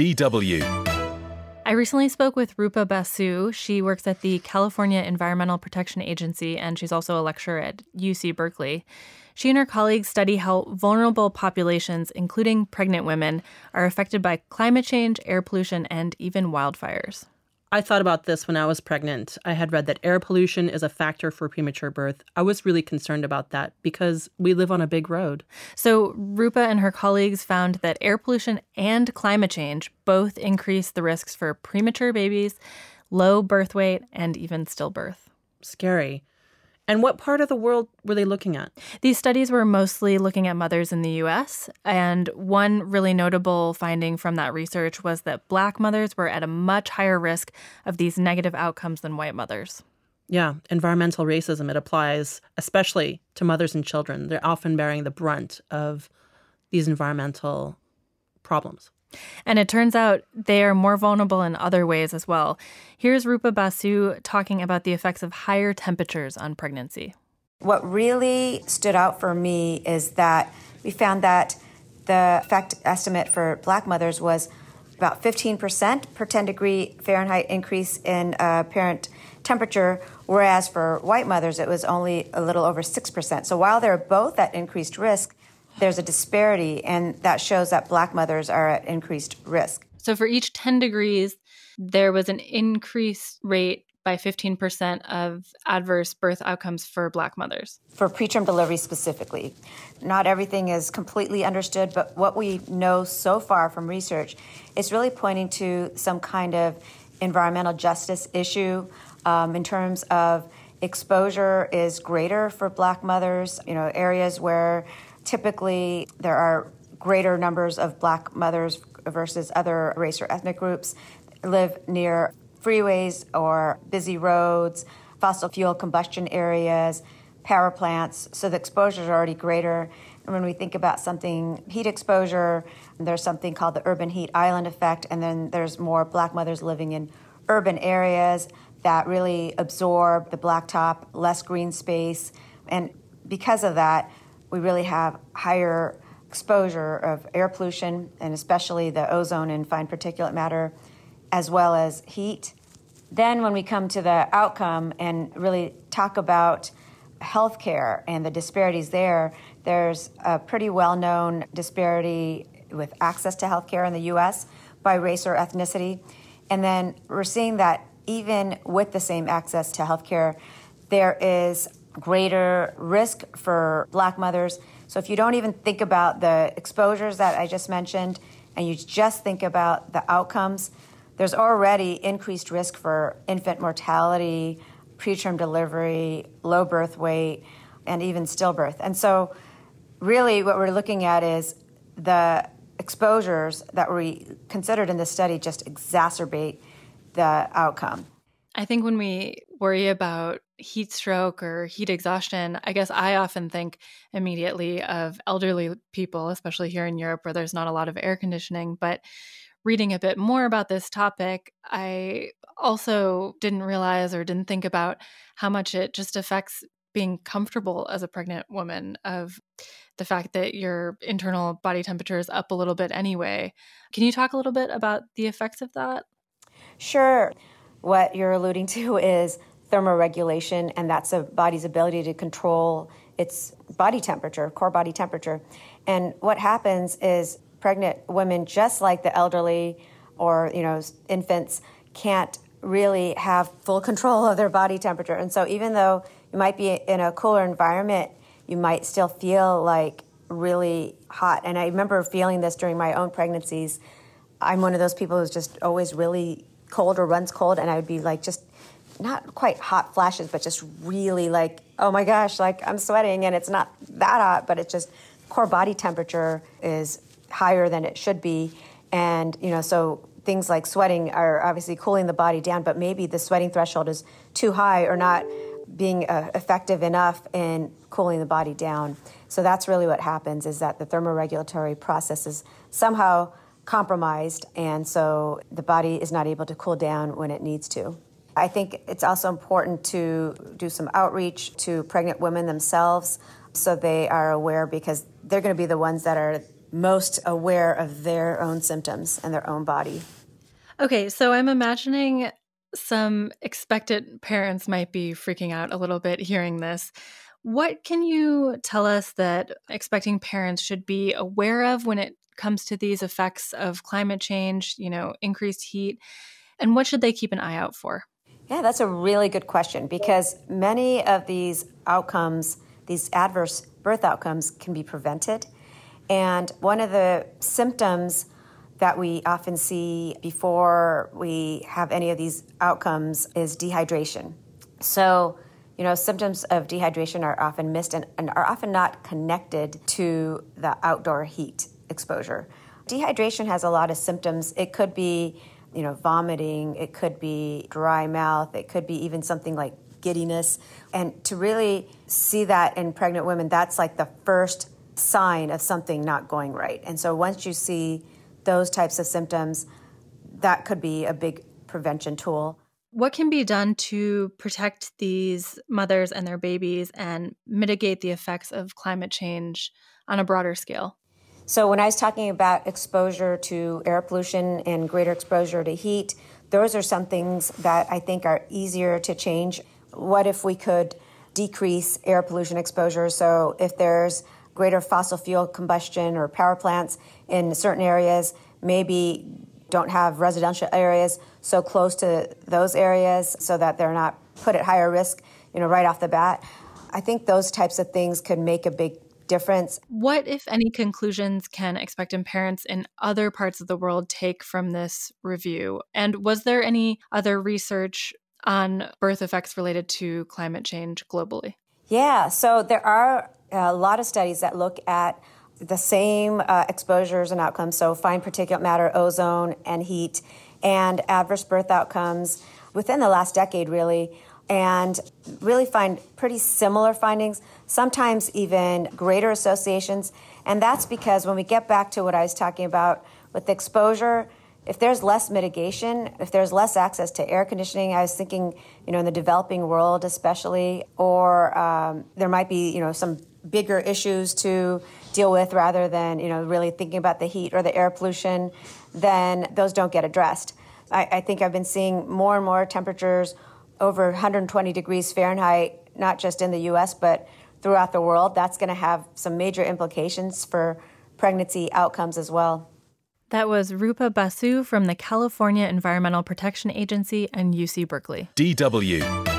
DW. I recently spoke with Rupa Basu. She works at the California Environmental Protection Agency and she's also a lecturer at UC Berkeley. She and her colleagues study how vulnerable populations, including pregnant women, are affected by climate change, air pollution, and even wildfires. I thought about this when I was pregnant. I had read that air pollution is a factor for premature birth. I was really concerned about that because we live on a big road. So, Rupa and her colleagues found that air pollution and climate change both increase the risks for premature babies, low birth weight, and even stillbirth. Scary. And what part of the world were they looking at? These studies were mostly looking at mothers in the US. And one really notable finding from that research was that black mothers were at a much higher risk of these negative outcomes than white mothers. Yeah, environmental racism, it applies especially to mothers and children. They're often bearing the brunt of these environmental problems. And it turns out they are more vulnerable in other ways as well. Here's Rupa Basu talking about the effects of higher temperatures on pregnancy. What really stood out for me is that we found that the effect estimate for black mothers was about 15% per 10 degree Fahrenheit increase in uh, parent temperature, whereas for white mothers it was only a little over 6%. So while they're both at increased risk, there's a disparity, and that shows that black mothers are at increased risk. So for each 10 degrees, there was an increased rate by 15% of adverse birth outcomes for black mothers. For preterm delivery specifically. Not everything is completely understood, but what we know so far from research is really pointing to some kind of environmental justice issue um, in terms of exposure is greater for black mothers, you know, areas where Typically, there are greater numbers of black mothers versus other race or ethnic groups live near freeways or busy roads, fossil fuel combustion areas, power plants, so the exposures are already greater. And when we think about something heat exposure, there's something called the urban heat island effect, and then there's more black mothers living in urban areas that really absorb the blacktop, less green space. And because of that, we really have higher exposure of air pollution and especially the ozone and fine particulate matter, as well as heat. Then, when we come to the outcome and really talk about healthcare and the disparities there, there's a pretty well known disparity with access to healthcare in the US by race or ethnicity. And then we're seeing that even with the same access to healthcare, there is greater risk for black mothers. So if you don't even think about the exposures that I just mentioned and you just think about the outcomes, there's already increased risk for infant mortality, preterm delivery, low birth weight, and even stillbirth. And so, really, what we're looking at is the exposures that we considered in this study just exacerbate the outcome. I think when we worry about heat stroke or heat exhaustion, I guess I often think immediately of elderly people, especially here in Europe where there's not a lot of air conditioning. But reading a bit more about this topic, I also didn't realize or didn't think about how much it just affects being comfortable as a pregnant woman of the fact that your internal body temperature is up a little bit anyway. Can you talk a little bit about the effects of that? Sure. What you're alluding to is thermoregulation, and that's a body's ability to control its body temperature, core body temperature. And what happens is pregnant women, just like the elderly or you know infants, can't really have full control of their body temperature. And so, even though you might be in a cooler environment, you might still feel like really hot. And I remember feeling this during my own pregnancies. I'm one of those people who's just always really cold or runs cold, and I would be like just not quite hot flashes, but just really like, oh my gosh, like I'm sweating and it's not that hot, but it's just core body temperature is higher than it should be. And, you know, so things like sweating are obviously cooling the body down, but maybe the sweating threshold is too high or not being uh, effective enough in cooling the body down. So that's really what happens is that the thermoregulatory process is somehow compromised, and so the body is not able to cool down when it needs to. I think it's also important to do some outreach to pregnant women themselves so they are aware because they're going to be the ones that are most aware of their own symptoms and their own body. Okay, so I'm imagining some expectant parents might be freaking out a little bit hearing this. What can you tell us that expecting parents should be aware of when it comes to these effects of climate change, you know, increased heat, and what should they keep an eye out for? Yeah, that's a really good question because many of these outcomes, these adverse birth outcomes, can be prevented. And one of the symptoms that we often see before we have any of these outcomes is dehydration. So, you know, symptoms of dehydration are often missed and, and are often not connected to the outdoor heat exposure. Dehydration has a lot of symptoms. It could be, you know, vomiting, it could be dry mouth, it could be even something like giddiness. And to really see that in pregnant women, that's like the first sign of something not going right. And so once you see those types of symptoms, that could be a big prevention tool. What can be done to protect these mothers and their babies and mitigate the effects of climate change on a broader scale? So, when I was talking about exposure to air pollution and greater exposure to heat, those are some things that I think are easier to change. What if we could decrease air pollution exposure? So, if there's greater fossil fuel combustion or power plants in certain areas, maybe don't have residential areas so close to those areas so that they're not put at higher risk, you know, right off the bat. I think those types of things could make a big difference. What, if any, conclusions can expectant parents in other parts of the world take from this review? And was there any other research on birth effects related to climate change globally? Yeah, so there are a lot of studies that look at the same uh, exposures and outcomes, so fine particulate matter, ozone, and heat, and adverse birth outcomes within the last decade, really, and really find pretty similar findings, sometimes even greater associations. And that's because when we get back to what I was talking about with exposure, if there's less mitigation, if there's less access to air conditioning, I was thinking, you know, in the developing world especially, or um, there might be, you know, some bigger issues to deal with rather than you know really thinking about the heat or the air pollution, then those don't get addressed. I, I think I've been seeing more and more temperatures over 120 degrees Fahrenheit, not just in the U.S. but throughout the world. That's going to have some major implications for pregnancy outcomes as well. That was Rupa Basu from the California Environmental Protection Agency and UC Berkeley. DW